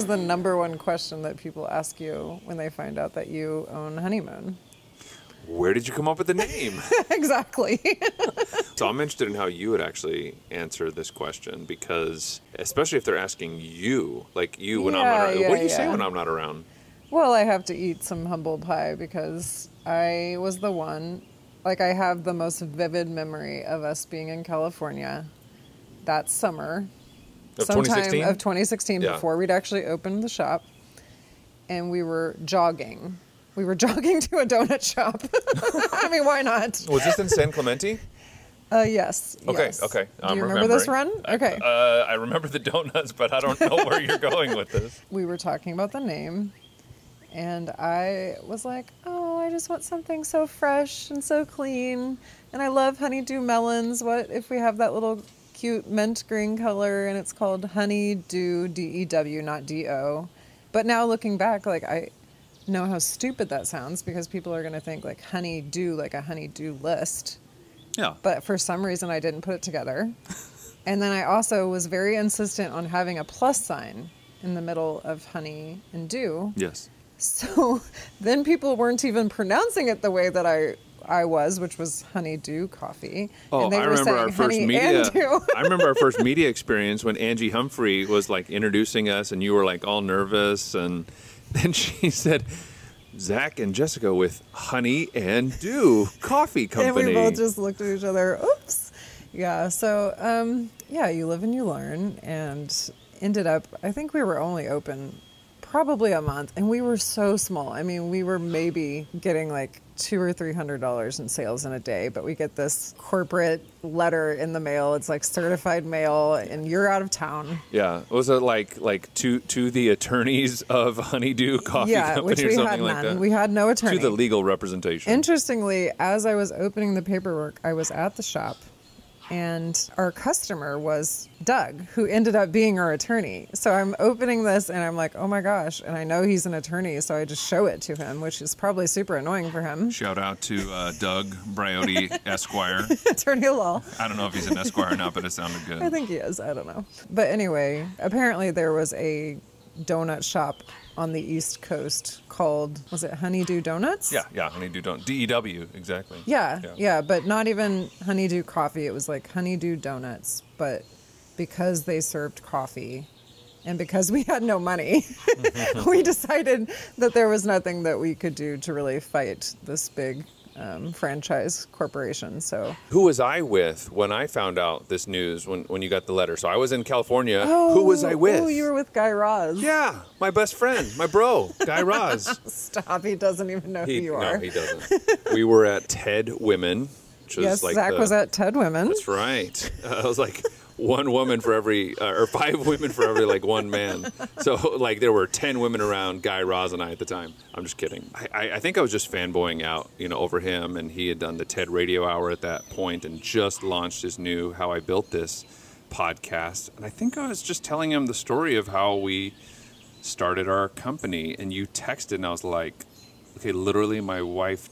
is the number one question that people ask you when they find out that you own Honeymoon? Where did you come up with the name? exactly. so I'm interested in how you would actually answer this question because, especially if they're asking you, like you when I'm not around. yeah, what do you say when I'm not around? well, I have to eat some humble pie because I was the one. Like, I have the most vivid memory of us being in California that summer. Of sometime 2016? of 2016 Yeah. before we'd actually opened the shop and we were jogging we were jogging to a donut shop i mean why not Was this in San Clemente? uh yes Okay, yes. okay. do I'm you remember this run okay Uh, I remember the donuts, but I don't know where you're going with this. we were talking about the name and i was like oh i just want something so fresh and so clean and i love honeydew melons what if we have that little cute mint green color and it's called honeydew d-e-w D E W, not d-o but now looking back like i know how stupid that sounds because people are going to think like honeydew like a honeydew list Yeah. but for some reason I didn't put it together. and then I also was very insistent on having a plus sign in the middle of honey and dew. Yes. So then people weren't even pronouncing it the way that I I was, which was honeydew coffee. Oh, and they I were remember our first media. I remember our first media experience when Angie Humphrey was like introducing us, and you were like all nervous, and then she said, "Zach and Jessica with Honey and Dew Coffee Company. and we both just looked at each other. Oops. Yeah. So um, yeah, you live and you learn, and ended up. I think we were only open probably a month, and we were so small. I mean, we were maybe getting like two or three hundred dollars in sales in a day, but we get this corporate letter in the mail. It's like certified mail, and you're out of town. yeah, was it like like to to the attorneys of Honeydew Coffee yeah, Company which or we something had like none. that? We had no attorney. to the legal representation. Interestingly, as I was opening the paperwork, I was at the shop and our customer was Doug, who ended up being our attorney. So I'm opening this and I'm like, oh my gosh. And I know he's an attorney, so I just show it to him, which is probably super annoying for him. Shout out to uh, Doug Briotti Esquire. attorney at law. I don't know if he's an Esquire or not, but it sounded good. I think he is. I don't know. But anyway, apparently there was a donut shop on the East Coast called, was it Honeydew Donuts? Yeah, yeah, Honeydew don't D E W exactly. Yeah, yeah, but not even honeydew coffee. It was like honeydew donuts, but because they served coffee and because we had no money, we decided that there was nothing that we could do to really fight this big um, franchise corporation. So, Who was I with when I found out this news when, when you got the letter? So I was in California. Who was I with? Oh, you were with Guy Raz. yeah, my best friend, my bro, Guy Raz. Stop. He doesn't even know he, who you are. no, he doesn't. we were at Ted Women, which yes, like Zach the- was at TEDWomen. That's right. Uh, I was like one woman for every, uh, or five women for every like one man. So like there were ten women around Guy Raz and I at the time. I'm just kidding. I, I, I think I was just fanboying out, you know, over him, and he had done the TED Radio Hour at that point, and just launched his new "How I Built This" podcast. And I think I was just telling him the story of how we started our company, and you texted, and I was like, okay, literally, my wife.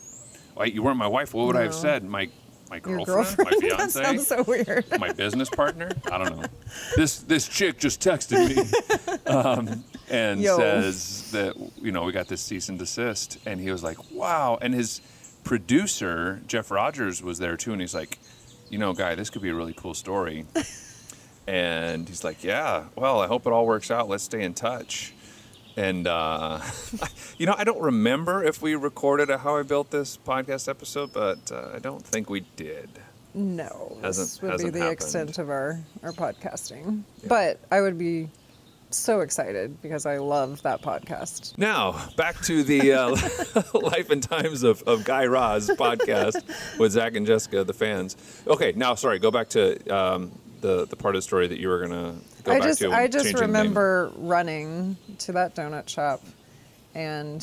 You weren't my wife. What would I have said? My my girlfriend, girlfriend. my that sounds so weird. my business partner. I don't know. This this chick just texted me um, and Yo. says that you know we got this cease and desist, and he was like, "Wow!" And his producer Jeff Rogers was there too, and he's like, "You know, guy, this could be a really cool story." and he's like, "Yeah, well, I hope it all works out. Let's stay in touch." And uh, you know, I don't remember if we recorded a "How I Built This" podcast episode, but uh, I don't think we did. No, this Hasn't- would be hasn't the happened. extent of our, our podcasting. But I would be so excited because I love that podcast. Now, back to the uh, life and times of, of Guy Raz podcast with Zach and Jessica, the fans. Okay, now, sorry, go back to um, the, the part of the story that you were going to go I back just to. I just changing the name. remember running to that donut shop and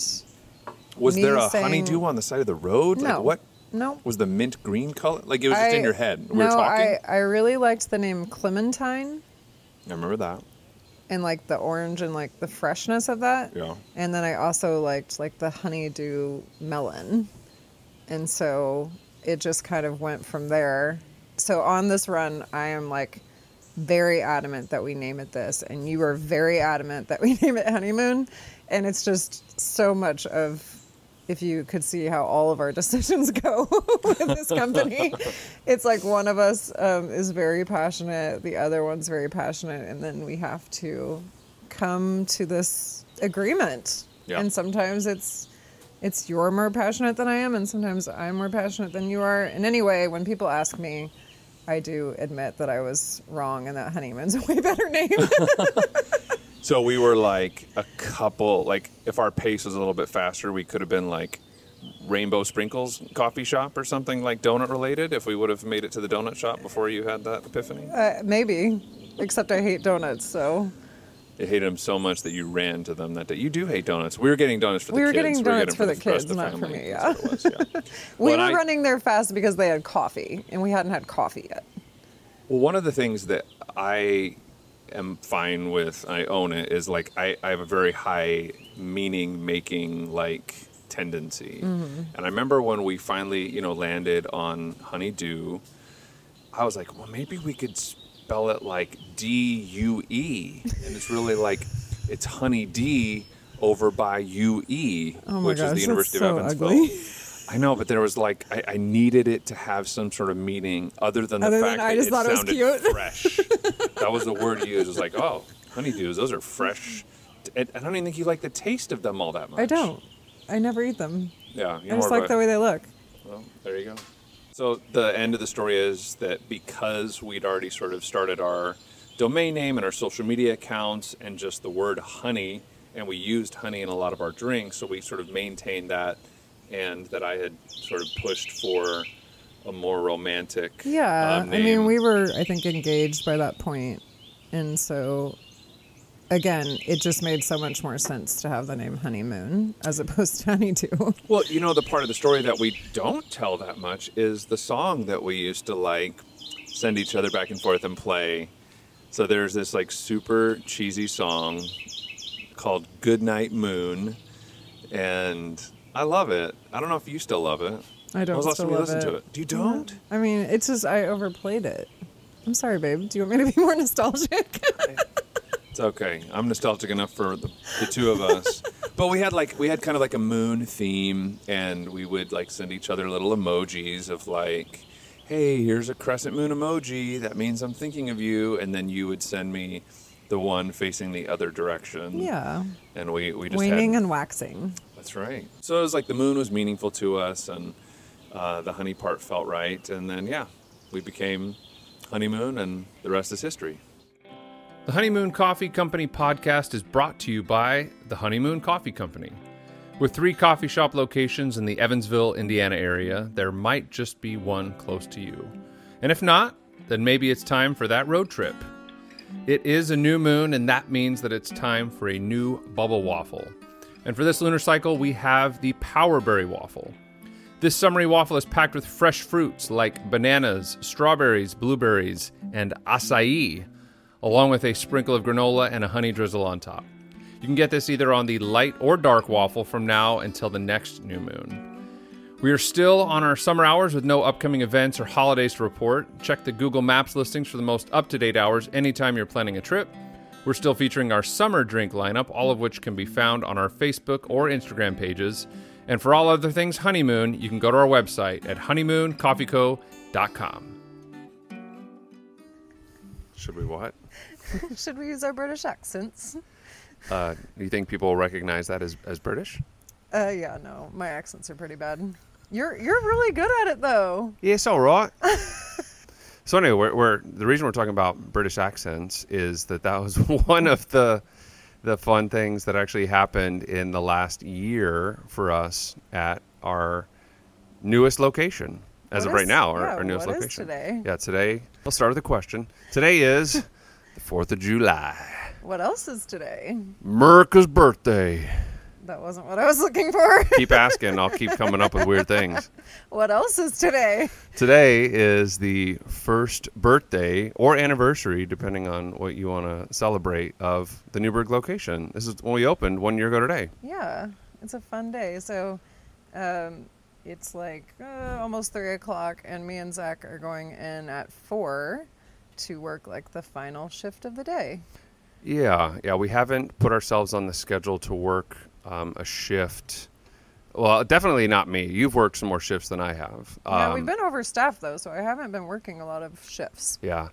Was there a saying- honeydew on the side of the road? no Like, what no was the mint green color? Like, it was just in your head. We no, were talking. I, I really liked the name Clementine I remember that. and like the orange and like the freshness of that. Yeah. And then I also liked like the honeydew melon. And so it just kind of went from there. So on this run, I am like very adamant that we name it this, and you are very adamant that we name it honeymoon, and it's just so much of. If you could see how all of our decisions go with this company, it's like one of us um, is very passionate, the other one's very passionate, and then we have to come to this agreement. Yeah. And sometimes it's it's you're more passionate than I am, and sometimes I'm more passionate than you are. And anyway, when people ask me, I do admit that I was wrong and that honeymoon's a way better name. So we were like a couple, like if our pace was a little bit faster, we could have been like Rainbow Sprinkles coffee shop or something like donut related if we would have made it to the donut shop before you had that epiphany. uh, maybe, except I hate donuts, so You hated them so much that you ran to them that day. You do hate donuts. We were getting donuts for the We were kids. getting donuts for the kids, not for me, it was, yeah. we Well, were I- running there fast because they had coffee, and we hadn't had coffee yet. Well, one of the things that I am fine with, I own it, is like I, I have a very high meaning making like tendency. Mm-hmm. And I remember when we finally, you know, landed on Honeydew, I was like, well, maybe we could spell it like D U E. And it's really like it's Honey D over by U E, Oh which gosh, is the University so of Evansville. ugly. I know, but there was like I, I needed it to have some sort of meaning other than the Other than fact I that just it thought it was sounded cute. fresh. that was the word you used. It was like, oh, honeydews, those are fresh. I don't even think you like the taste of them all that much. I don't. I never eat them. Yeah, I just like the way they look. well, there you go. So the end of the story is that because we'd already sort of started our domain name and our social media accounts and just the word honey, and we used honey in a lot of our drinks, so we sort of maintained that, and that I had sort of pushed for a more romantic. Yeah, um, I mean, we were, I think, engaged by that point, and so again, it just made so much more sense to have the name Honeymoon as opposed to Honeydew. Well, you know, the part of the story that we don't tell that much is the song that we used to like send each other back and forth and play. So there's this like super cheesy song called Goodnight Moon, and I love it. I don't know if you still love it. I don't I was still love it. to it? Do you don't? I mean, it's just I overplayed it. I'm sorry, babe. Do you want me to be more nostalgic? It's okay. I'm nostalgic enough for the, the two of us. but we had like we had kind of like a moon theme, and we would like send each other little emojis of like, "Hey, here's a crescent moon emoji. That means I'm thinking of you." And then you would send me the one facing the other direction. yeah, And we we just waning had, and waxing. that's right. So it was like the moon was meaningful to us, and uh, the honey part felt right, and then yeah, we became honeymoon, and the rest is history. The Honeymoon Coffee Company podcast is brought to you by the Honeymoon Coffee Company. With three coffee shop locations in the Evansville, Indiana area, there might just be one close to you. And if not, then maybe it's time for that road trip. It is a new moon, and that means that it's time for a new bubble waffle. And for this lunar cycle, we have the Powerberry waffle. This summery waffle is packed with fresh fruits like bananas, strawberries, blueberries, and acai, along with a sprinkle of granola and a honey drizzle on top. You can get this either on the light or dark waffle from now until the next new moon. We are still on our summer hours with no upcoming events or holidays to report. Check the Google Maps listings for the most up to date hours anytime you're planning a trip. We're still featuring our summer drink lineup, all of which can be found on our Facebook or Instagram pages. And for all other things honeymoon, you can go to our website at honeymooncoffeeco.com. Should we what? Should we use our British accents? Uh, do you think people will recognize that as, as British? Uh, yeah, no, my accents are pretty bad. You're you're really good at it though. Yeah, it's all right. so anyway, we're, we're the reason we're talking about British accents is that that was one of the the fun things that actually happened in the last year for us at our newest location. As What of right is- now, our, yeah, our newest what is location. today? Yeah, today. I'll start with a question. Today is the Fourth of July, What else is today? Merca's birthday. That wasn't what I was looking for. Keep asking, I'll keep coming up with weird things. what else is today? Today is the first birthday or anniversary, depending on what you want to celebrate, of the Newburgh location. This is when we opened one year ago today. Yeah, it's a fun day. So, um, it's like uh, almost three o'clock, and me and Zach are going in at four, to work like the final shift of the day. Yeah, yeah, we haven't put ourselves on the schedule to work um, a shift. Well, definitely not me. You've worked some more shifts than I have. yeah, we've Um, been overstaffed though, so I haven't been working a lot of shifts. Yeah.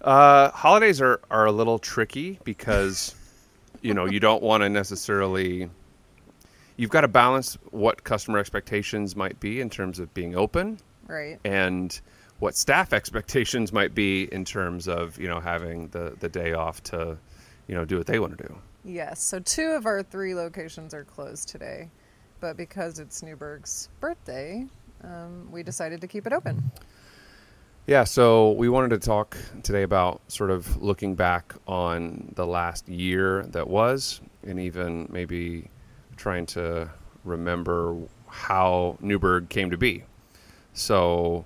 Uh, holidays are, are a little tricky because, you know, you don't want to necessarily. You've got to balance what customer expectations might be in terms of being open Right. and what staff expectations might be in terms of, you know, having the, the day off to, you know, do what they want to do. Yes. So two of our three locations are closed today, but because it's Newburgh's birthday, um, we decided to keep it open. Yeah, so we wanted to talk today about sort of looking back on the last year that was, and even maybe trying to remember how Newburgh came to be. So,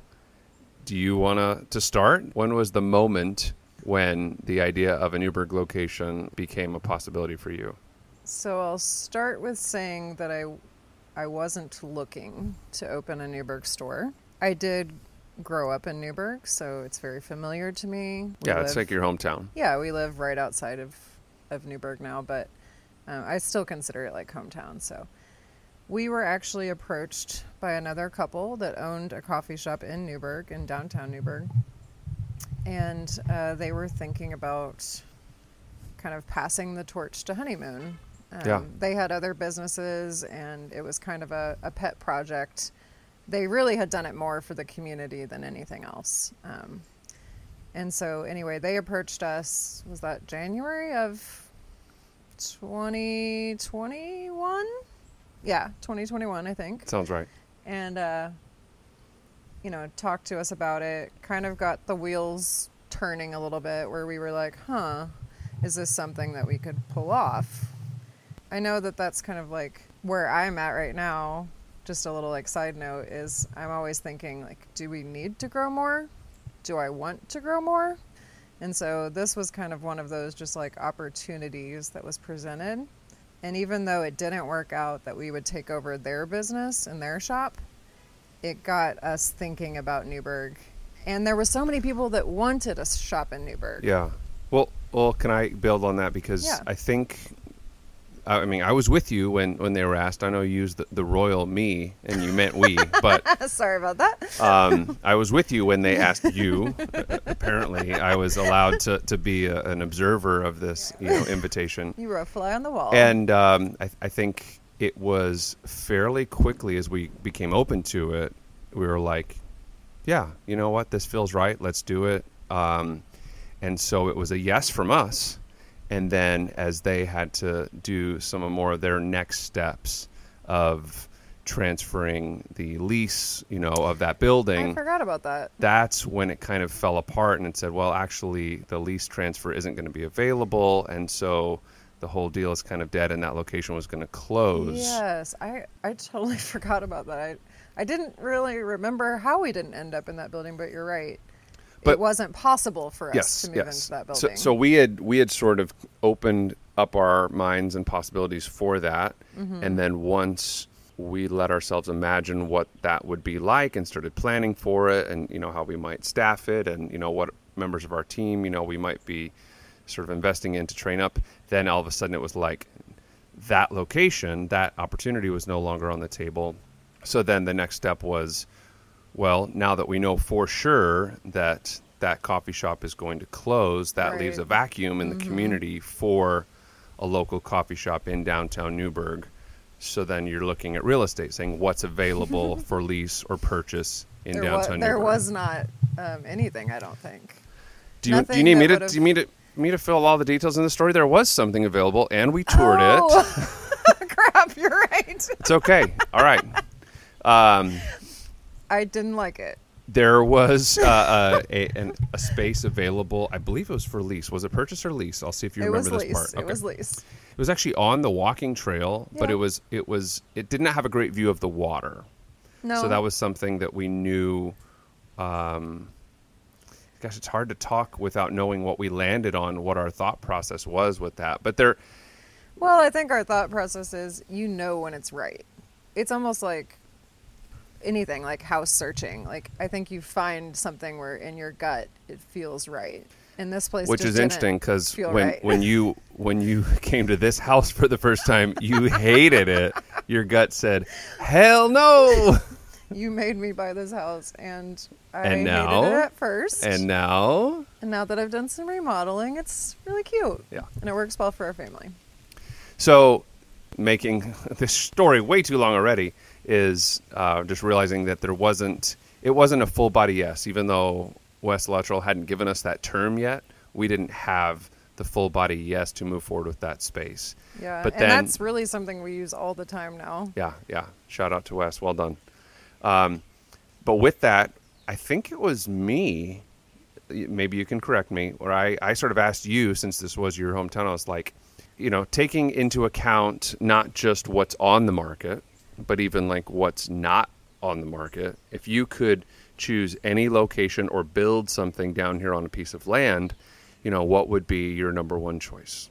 do you want to to start? When was the moment when the idea of a Newburgh location became a possibility for you? So I'll start with saying that I I wasn't looking to open a Newburgh store. I did grow up in Newburgh, so it's very familiar to me. We yeah, it's live- like your hometown. Yeah, we live right outside of, of Newburgh now, but um, I still consider it like hometown. So we were actually approached by another couple that owned a coffee shop in Newburgh, in downtown Newburgh. And uh, they were thinking about kind of passing the torch to Honeymoon. Um, Yeah. They had other businesses, and it was kind of a, a pet project. They really had done it more for the community than anything else. Um, and so, anyway, they approached us. Was that January of 2021? Yeah, 2021, I think. Sounds right. And, uh, you know, talked to us about it. Kind of got the wheels turning a little bit where we were like, huh, is this something that we could pull off? I know that that's kind of like where I'm at right now. Just a little like side note is I'm always thinking like, do we need to grow more? Do I want to grow more? And so this was kind of one of those just like opportunities that was presented. And even though it didn't work out that we would take over their business and their shop, it got us thinking about Newburgh. And there were so many people that wanted a shop in Newburgh. Yeah. Well, well, can I build on that because Yeah. I think, I mean, I was with you when when they were asked. I know you used the, the royal me and you meant we, but Sorry about that. um, I was with you when they asked you. Apparently, I was allowed to to be a, an observer of this, you know, invitation. You were a fly on the wall. And um, I, I think it was fairly quickly as we became open to it, we were like, yeah, you know what, this feels right. Let's do it. Um, and so it was a yes from us. And then as they had to do some more of their next steps of transferring the lease, you know, of that building I forgot about that. that's when it kind of fell apart and it said, well, actually, the lease transfer isn't going to be available. And so the whole deal is kind of dead and that location was going to close. Yes, I, I totally forgot about that. I, I didn't really remember how we didn't end up in that building, but you're right. But- it wasn't possible for us Yes, to move yes. into that So, building. so we had we had sort of opened up our minds and possibilities for that, Mm-hmm. and then once we let ourselves imagine what that would be like and started planning for it, and you know how we might staff it, and you know what members of our team, you know, we might be sort of investing in to train up. Then all of a sudden, it was like that location, that opportunity was no longer on the table. So then the next step was, well, now that we know for sure that that coffee shop is going to close, that leaves a vacuum in the community for a local coffee shop in downtown Newburgh. So then you're looking at real estate, saying what's available for lease or purchase in there, downtown there Newburgh. was not um, anything, I don't think. do you, do you need me to do you need to, me to fill all the details in the story? There was something available, and we toured it. Oh, crap, you're right. It's okay. All right. Um, I didn't like it. there was uh, uh, a, an, a space available. I believe it was for lease. Was it purchase or lease? I'll see if you It remember this lease. part. It was lease. It was actually on the walking trail, but it was it was it didn't have a great view of the water. No. So that was something that we knew. Um, gosh, it's hard to talk without knowing what we landed on, what our thought process was with that. But there, Well, I think our thought process is you know when it's right. It's almost like anything like house searching. Like I think you find something where in your gut it feels right. And this place, Which is interesting because when right. when you when you came to this house for the first time, you hated it. Your gut said, "Hell no!" you made me buy this house, and I And hated it at first. And now, And now that I've done some remodeling, it's really cute. Yeah. And it works well for our family. so making this story way too long already is uh, just realizing that there wasn't it wasn't a full body yes, even though Wes Luttrell hadn't given us that term yet. We didn't have the full body yes to move forward with that space. Yeah. But and then- that's really something we use all the time now. Yeah, yeah. Shout out to Wes. Well done. Um, but with that, I think it was me. Maybe you can correct me. Or I, I sort of asked you, since this was your hometown, I was like, you know, taking into account not just what's on the market, but even like what's not on the market. If you could choose any location or build something down here on a piece of land, you know, what would be your number one choice?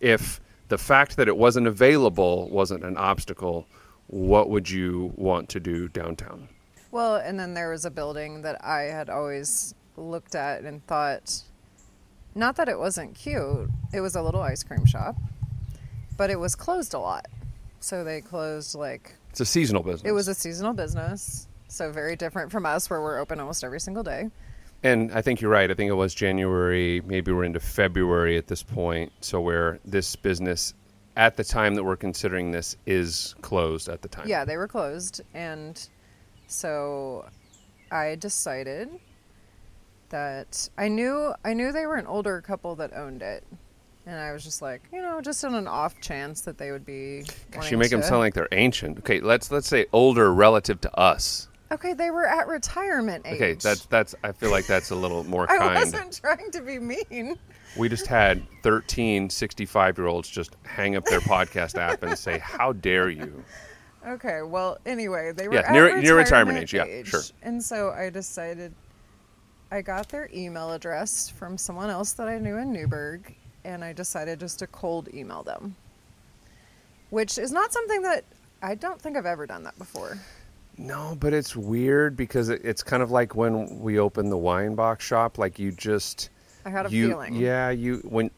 if the fact that it wasn't available wasn't an obstacle, what would you want to do downtown? Well, and then there was a building that I had always looked at and thought, not that it wasn't cute, it was a little ice cream shop, but it was closed a lot. So they closed like, It's a seasonal business. it was a seasonal business. So very different from us where we're open almost every single day. and I think you're right. I think it was January, maybe we're into February at this point. So where this business, at the time that we're considering this, is closed at the time. Yeah, they were closed. And so I decided that I knew I knew they were an older couple that owned it. And I was just like, you know, just on an off chance that they would be. Gosh, you make them sound like they're ancient. Okay, let's let's say older relative to us. Okay, they were at retirement age. Okay, that's that's. I feel like that's a little more I kind. wasn't trying to be mean. We just had 13 65 year olds just hang up their podcast app and say, How dare you? Okay, well, anyway, they were Yeah, near- near retirement, retirement age, yeah, sure. And so I decided I got their email address from someone else that I knew in Newburgh, and I decided just to cold email them, which is not something that I don't think I've ever done that before. No, but it's weird because it, it's kind of like when we opened the Weinbach shop. Like you just. I had a you, feeling. Yeah, you when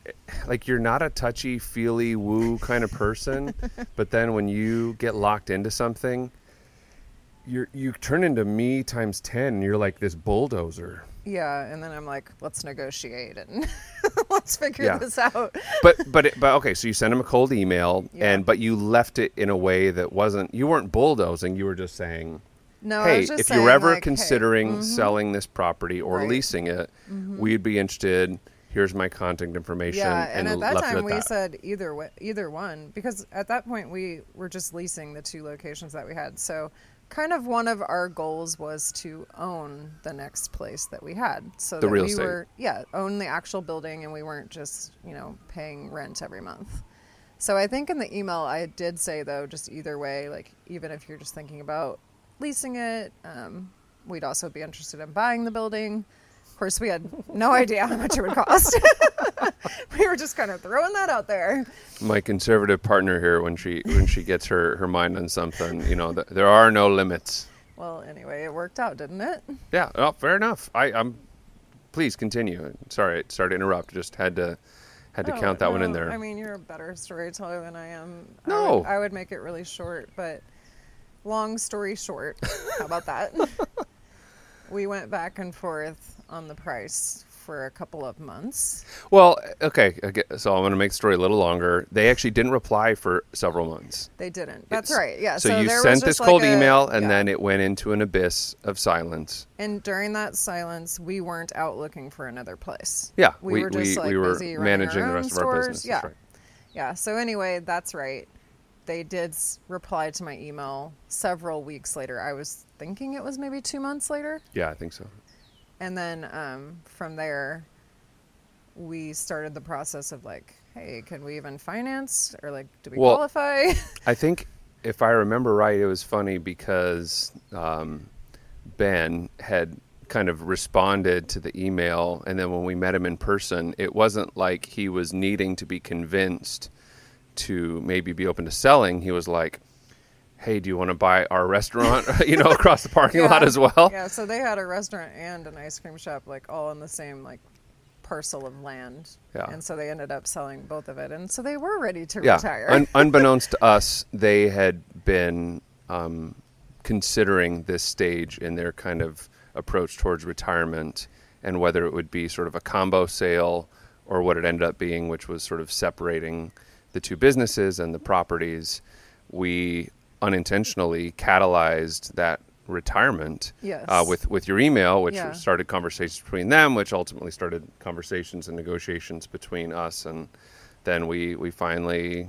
like you're not a touchy feely woo kind of person, but then when you get locked into something, you're you turn into me times ten. And you're like this bulldozer. Yeah, and then I'm like, let's negotiate and let's figure Yeah. this out. but but it, but okay, so you sent him a cold email, Yeah. and but you left it in a way that wasn't. You weren't bulldozing. You were just saying, No, "Hey, if saying, you're ever like, hey, considering mhm. selling this property or Right. Mm-hmm. leasing it, we'd be interested. Here's my contact information." Yeah, and, at that time at we that. said either way, either one because at that point we were just leasing the two locations that we had. So, kind of one of our goals was to own the next place that we had, so The that real we estate. were yeah own the actual building and we weren't just you know paying rent every month. So I think in the email I did say though, just either way, like even if you're just thinking about leasing it, um, we'd also be interested in buying the building. Of course, we had no idea how much it would cost. we were just kind of throwing that out there. my conservative partner here when she when she gets her her mind on something. You know, th- there are no limits. Well, anyway, it worked out, didn't it? Yeah, well, fair enough. I, I'm. Please continue. Sorry, sorry to interrupt. Just had to had to Oh, count that one in there. I mean, you're a better storyteller than I am. I No. would, I would make it really short, but long story short, how about that? we went back and forth on the price for a couple of months. Well, okay, okay. So I'm going to make the story a little longer. They actually didn't reply for several months. They didn't. That's It's- right. Yeah. So, So, you there was sent this cold like a- email, and yeah. then it went into an abyss of silence. And during that silence, we weren't out looking for another place. Yeah, we, we- were just we- like we were busy running managing our the rest of our stores. business, Yeah, right. yeah. So anyway, that's right. They did reply to my email several weeks later. I was thinking it was maybe two months later, Yeah, I think so. And then um, from there, we started the process of like, hey, can we even finance or like, do we Well- qualify? I think if I remember right, it was funny because um, Ben had kind of responded to the email, and then when we met him in person, it wasn't like he was needing to be convinced to maybe be open to selling. He was like, hey, do you want to buy our restaurant, you know, across the parking lot as well? Yeah, so they had a restaurant and an ice cream shop, like all in the same like parcel of land. Yeah. And so they ended up selling both of it, and so they were ready to Yeah. retire. Un- unbeknownst to us, they had been um, considering this stage in their kind of approach towards retirement and whether it would be sort of a combo sale or what it ended up being, which was sort of separating the two businesses and the properties. We unintentionally catalyzed that retirement Yes. uh, with with your email, which Yeah. started conversations between them, which ultimately started conversations and negotiations between us, and then we we finally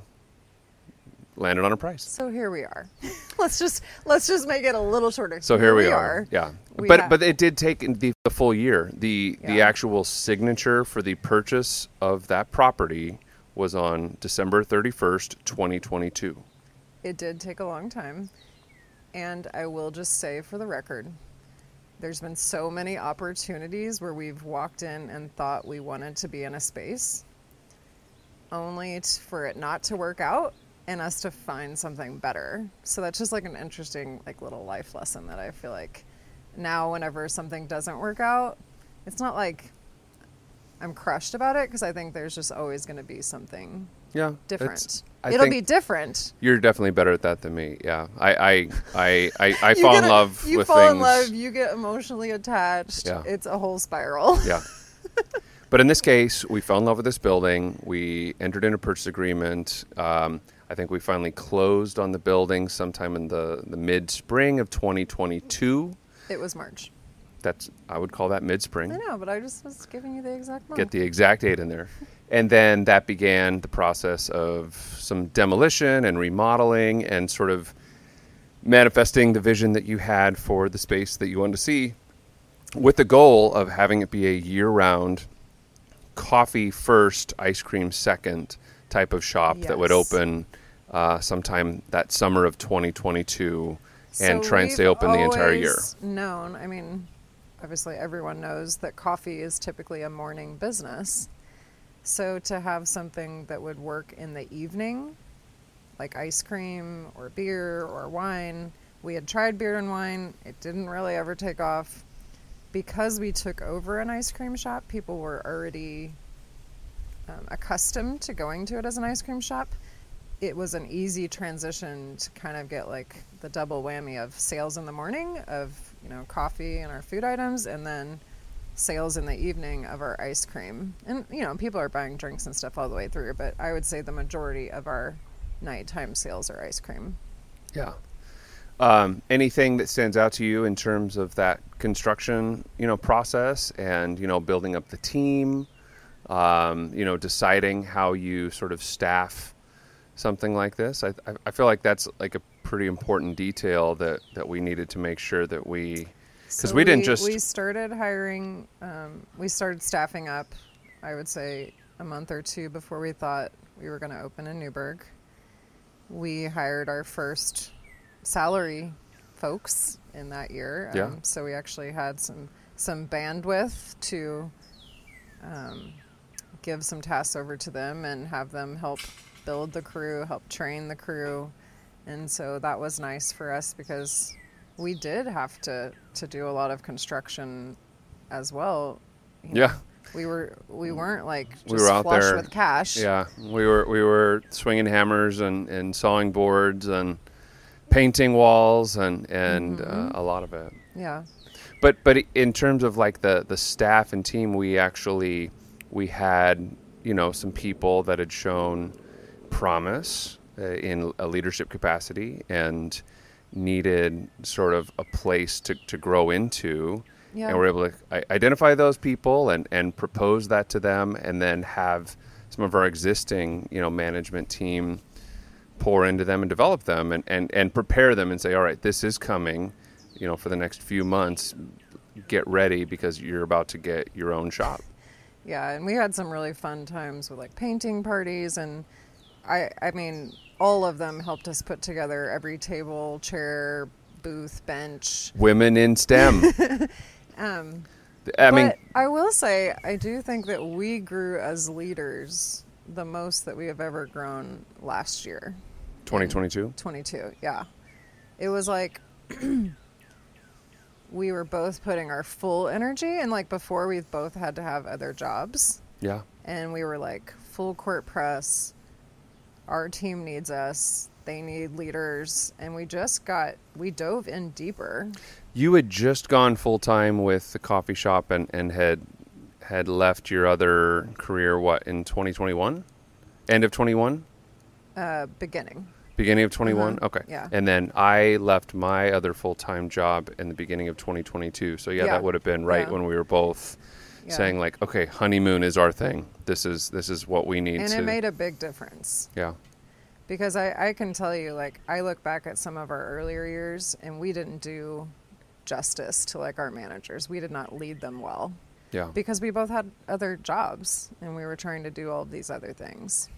landed on a price. so here we are. let's just let's just make it a little shorter. So here we, are. Yeah, We but have- but it did take the, the full year. The the actual signature for the purchase of that property was on December thirty first, twenty twenty two. It did take a long time. And I will just say for the record, there's been so many opportunities where we've walked in and thought we wanted to be in a space, only t- for it not to work out and us to find something better. So that's just like an interesting, like little life lesson that I feel like now, whenever something doesn't work out, it's not like I'm crushed about it because I think there's just always going to be something Yeah, different. it's- I It'll be different. You're definitely better at that than me. Yeah, I I I I, I fall in a- love You with fall things. in love. You get emotionally attached. Yeah. It's a whole spiral. Yeah. But in this case, we fell in love with this building. We entered into a purchase agreement. Um, I think we finally closed on the building sometime in the, the mid spring of 2022. It was March. That's I would call that mid spring. I know, but I just was giving you the exact month. Get the exact date in there. And then that began the process of some demolition and remodeling and sort of manifesting the vision that you had for the space that you wanted to see with the goal of having it be a year round coffee first, ice cream second type of shop that would open uh, sometime that summer of 2022 and So try and stay open the entire year. Known, I mean, obviously everyone knows that coffee is typically a morning business. So to have something that would work in the evening, like ice cream or beer or wine, we had tried beer and wine. It didn't really ever take off. Because we took over an ice cream shop, people were already um, accustomed to going to it as an ice cream shop. It was an easy transition to kind of get like the double whammy of sales in the morning of you know coffee and our food items, and then sales in the evening of our ice cream. And you know people are buying drinks and stuff all the way through, but I would say the majority of our nighttime sales are ice cream. Yeah. Um, anything that stands out to you in terms of that construction, you know, process and you know building up the team, um, you know, deciding how you sort of staff something like this? I, I- I feel like that's like a pretty important detail that that we needed to make sure that we because So we didn't just we started hiring um, we started staffing up i would say a month or two before we thought we were going to open in newburgh we hired our first salary folks in that year Um, Yeah. so we actually had some some bandwidth to um, give some tasks over to them and have them help build the crew help train the crew and so that was nice for us because we did have to to do a lot of construction as well. You know, yeah we were we weren't like just We were out flush there- with cash. yeah. We were we were swinging hammers and, and sawing boards and painting walls and and uh, a lot of it. yeah, but but in terms of like the the staff and team we actually we had you know some people that had shown promise. uh, Uh, in a leadership capacity and needed sort of a place to, to grow into Yeah. and we're able to identify those people and and propose that to them and then have some of our existing you know management team pour into them and develop them and, and, and prepare them and say, all right, this is coming, you know, for the next few months. Get ready because you're about to get your own shop. yeah, and we had some really fun times with like painting parties, and I I mean all of them helped us put together every table, chair, booth, bench. Women in STEM. Um, I mean, but I will say, I do think that we grew as leaders the most that we have ever grown last year. 2022. 22, yeah. it was like we were both putting our full energy and like before we both had to have other jobs Yeah. and we were like full court press our team needs us they need leaders and we just got we dove in deeper You had just gone full time with the coffee shop and, and had had left your other career what in 2021? End of 21? uh beginning Beginning of 21? Uh-huh. Okay. Yeah. And then I left my other full time job in the beginning of 2022. So, yeah, Yeah. that would have been right Yeah. when we were both Yeah. saying, like, okay, honeymoon is our thing. This is this is what we need and to. it made a big difference yeah. because I, I can tell you like i look back at some of our earlier years and we didn't do justice to like our managers we did not lead them well Yeah. because we both had other jobs and we were trying to do all of these other things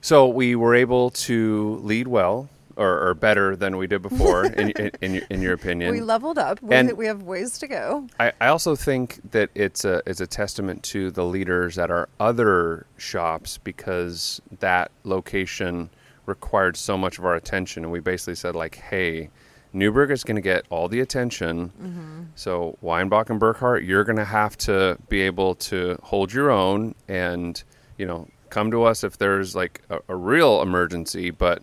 So we were able to lead well, or, or better than we did before, in, in, in, your, in your opinion. we leveled up. We, And- we have ways to go. I, I also think that it's a it's a testament to the leaders at our other shops because that location required so much of our attention, and we basically said like, "Hey, Newburgh is going to get all the attention, mm-hmm. so Weinbach and Burkhardt, you're going to have to be able to hold your own, and you know, come to us if there's like a, a real emergency, but."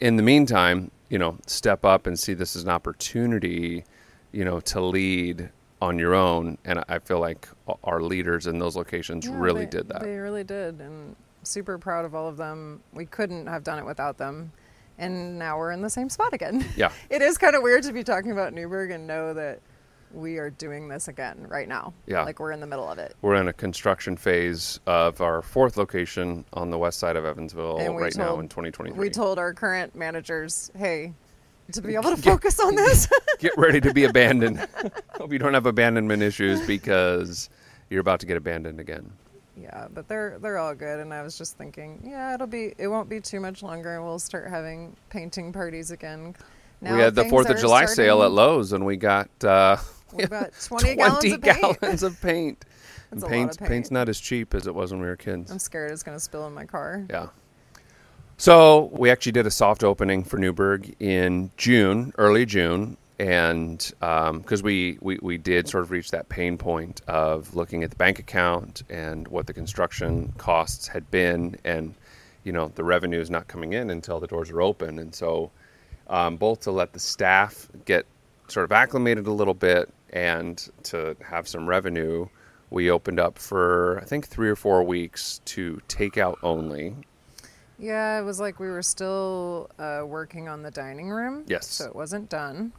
In the meantime, you know, step up and see this as an opportunity, you know, to lead on your own. And I feel like our leaders in those locations Yeah, really they- did that. They really did, and super proud of all of them. We couldn't have done it without them, and now we're in the same spot again. Yeah. it is kind of weird to be talking about Newburgh and know that we are doing this again right now. Yeah. like we're in the middle of it. We're in a construction phase of our fourth location on the west side of Evansville right now in 2023. We told our current managers, "Hey, to be able to focus on this." Get ready to be abandoned. Hope you don't have abandonment issues because you're about to get abandoned again. yeah, but they're they're all good, and I was just thinking, yeah, it'll be it won't be too much longer, and we'll start having painting parties again. Now we had the Fourth of are July sale at Lowe's, and we got uh, We got 20, gallons of paint. gallons of paint. That's And a lot paint's, of paint's not as cheap as it was when we were kids. I'm scared it's going to spill in my car. Yeah. So we actually did a soft opening for Newburgh in June, early June, and because we, we we did sort of reach that pain point of looking at the bank account and what the construction costs had been, and you know the revenue is not coming in until the doors are open, and so um, both to let the staff get sort of acclimated a little bit and to have some revenue, we opened up for I think three or four weeks to takeout only. Yeah, it was like we were still uh, working on the dining room. Yes. So it wasn't done.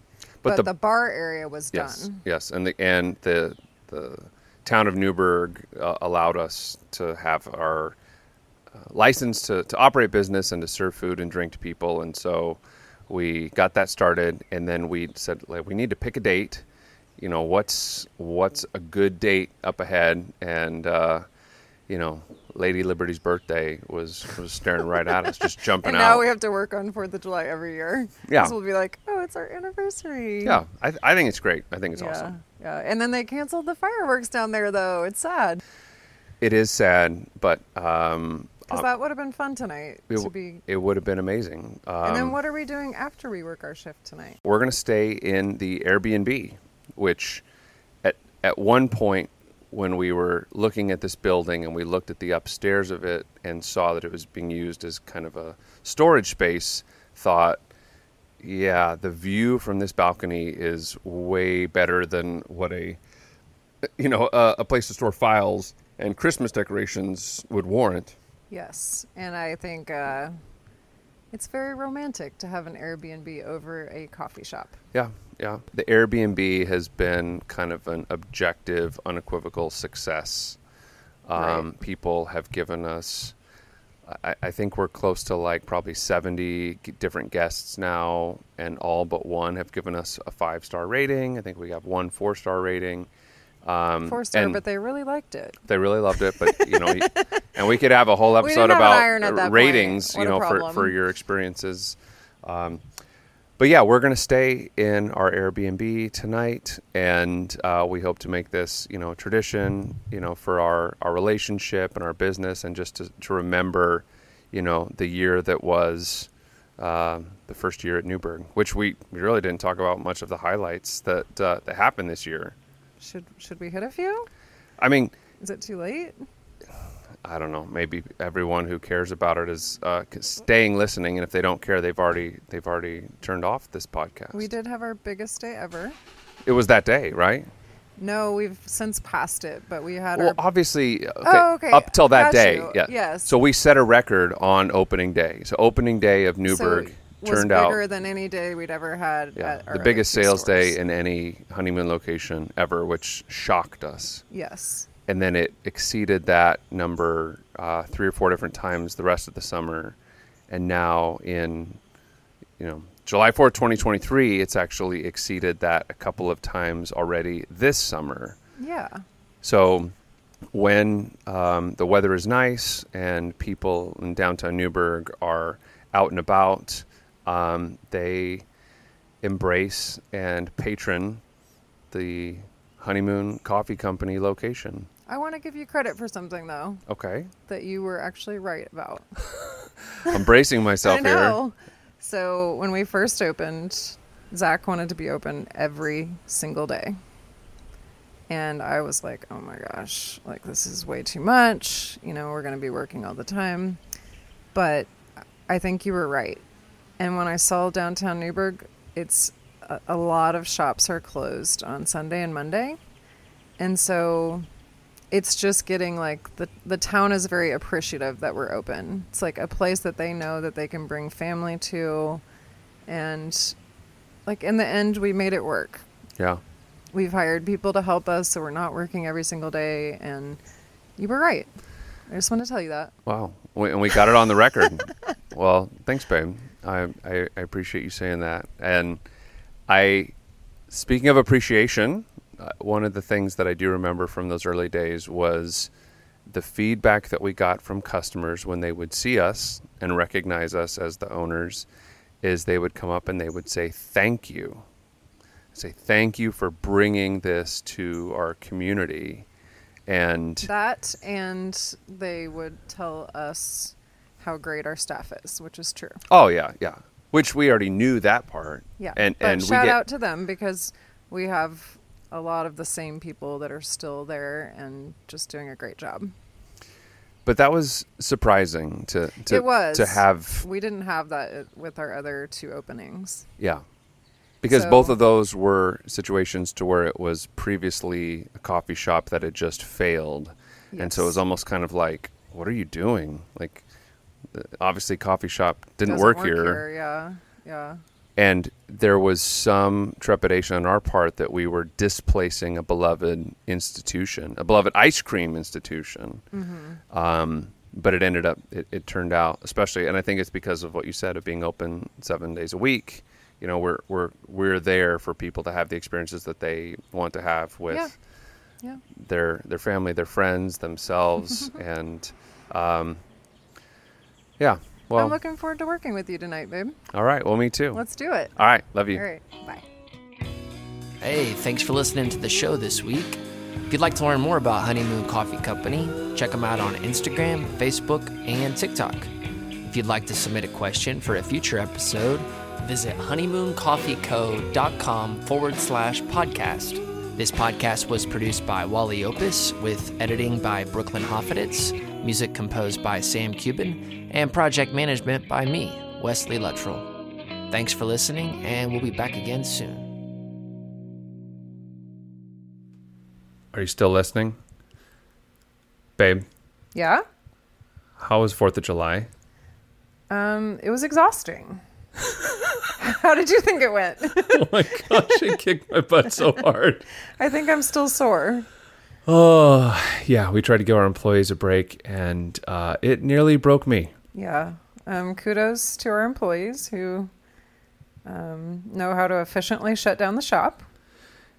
But But, the- the, bar area was Yes, done. yes, and the and the the town of Newburgh uh, allowed us to have our uh, license to, to operate business and to serve food and drink to people, and so we got that started, and then we said like we need to pick a date. You know what's what's a good date up ahead, and uh, you know Lady Liberty's birthday was was staring right at us, just jumping out. And out. now we have to work on Fourth of July every year. Yeah, we'll be like, oh, it's our anniversary. yeah, I, I think it's great. I think it's yeah. awesome. Yeah. And then they canceled the fireworks down there, though. It's sad It is sad, but um, because that would have been fun tonight it, to be. it would have been amazing. Um, and then what are we doing after we work our shift tonight? we're going to stay in the Airbnb, which at at one point when we were looking at this building and we looked at the upstairs of it and saw that it was being used as kind of a storage space, thought, yeah, the view from this balcony is way better than what a you know a, a place to store files and Christmas decorations would warrant. Yes. And I think uh, it's very romantic to have an Airbnb over a coffee shop. Yeah, yeah. The Airbnb has been kind of an objective, unequivocal success. Um, Right. People have given us, I, I think we're close to like probably 70 different guests now, and all but one have given us a five star rating. I think we have one four star rating. Um, Four star, but they really liked it. they really loved it, but you know, and we could have a whole episode didn't have an about iron at that point. ratings, you know, for, for your experiences. Um, but yeah, we're going to stay in our Airbnb tonight, and uh, we hope to make this, you know, tradition, you know, for our, our relationship and our business, and just to, to remember, you know, the year that was uh, the first year at Newburgh, which we, we really didn't talk about much of the highlights that uh, that happened this year. Should should we hit a few? I mean, Is it too late? I don't know. Maybe everyone who cares about it is uh, staying listening, and if they don't care, they've already they've already turned off this podcast. We did have our biggest day ever. It was that day, right? No, we've since passed it, but we had Well, our obviously, okay, Oh, okay. up till that Got day, you. yeah. Yes. So we set a record on opening day. So opening day of Newburgh so was turned out bigger than any day we'd ever had. yeah, at our the biggest sales stores. day in any honeymoon location ever, which shocked us. Yes. And then it exceeded that number uh, three or four different times the rest of the summer. And now in, you know, July 4th, 2023, it's actually exceeded that a couple of times already this summer. Yeah. So when um, the weather is nice and people in downtown Newburgh are out and about, um, they embrace and patron the Honeymoon Coffee Company location. I want to give you credit for something though Okay. that you were actually right about. I'm bracing myself I know. So when we first opened, Zach wanted to be open every single day. And I was like, oh my gosh, like this is way too much. You know, we're going to be working all the time. But I think you were right. And when I saw downtown Newburgh, it's a, a lot of shops are closed on Sunday and Monday. And so it's just getting like the the town is very appreciative that we're open. It's like a place that they know that they can bring family to and like in the end we made it work. Yeah. We've hired people to help us so we're not working every single day and you were right. I just want to tell you that. Wow. We, and we got it on the record. well, thanks, babe. I, I, I appreciate you saying that. And I, speaking of appreciation, uh, one of the things that I do remember from those early days was the feedback that we got from customers when they would see us and recognize us as the owners is they would come up and they would say, Thank you. Say, Thank you for bringing this to our community. And That and they would tell us how great our staff is, which is true. Oh yeah, yeah. Which we already knew that part. Yeah. And but and we shout get out to them because we have a lot of the same people that are still there and just doing a great job. but that was surprising to to it was to have We didn't have that with our other two openings. yeah. Because So- both of those were situations to where it was previously a coffee shop that had just failed. And so it was almost kind of like what are you doing? Like obviously coffee shop didn't work, work here. Yeah, yeah. and there was some trepidation on our part that we were displacing a beloved institution, a beloved ice cream institution. Mm-hmm. Um, but it ended up, it, it turned out, especially, and I think it's because of what you said of being open seven days a week. You know, we're we're we're there for people to have the experiences that they want to have with Yeah. Yeah. their their family, their friends, themselves, and um, yeah. Well, I'm looking forward to working with you tonight, babe. all right. Well, me too. Let's do it. all right. Love you. All right. Bye. Hey, thanks for listening to the show this week. If you'd like to learn more about Honeymoon Coffee Company, check them out on Instagram, Facebook, and TikTok. If you'd like to submit a question for a future episode, visit honeymooncoffeeco.com forward slash podcast. This podcast was produced by Wally Opus with editing by Brooklyn Hoffeditz, music composed by Sam Cuban, and project management by me, Wesley Luttrell. Thanks for listening, and we'll be back again soon. Are you still listening? Babe, Yeah. how was 4th of July? Um, it was exhausting. How did you think it went? oh my gosh, it kicked my butt so hard. I think I'm still sore. Oh, yeah, we tried to give our employees a break and uh, it nearly broke me. Yeah. Um, kudos to our employees who um, know how to efficiently shut down the shop.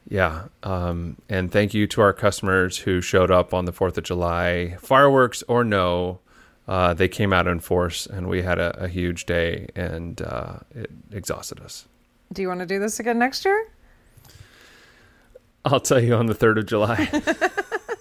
Yeah. Um, and thank you to our customers who showed up on the 4th of July, fireworks or no. Uh, they came out in force and we had a, a huge day and uh, it exhausted us. Do you want to do this again next year? I'll tell you on the 3rd of July.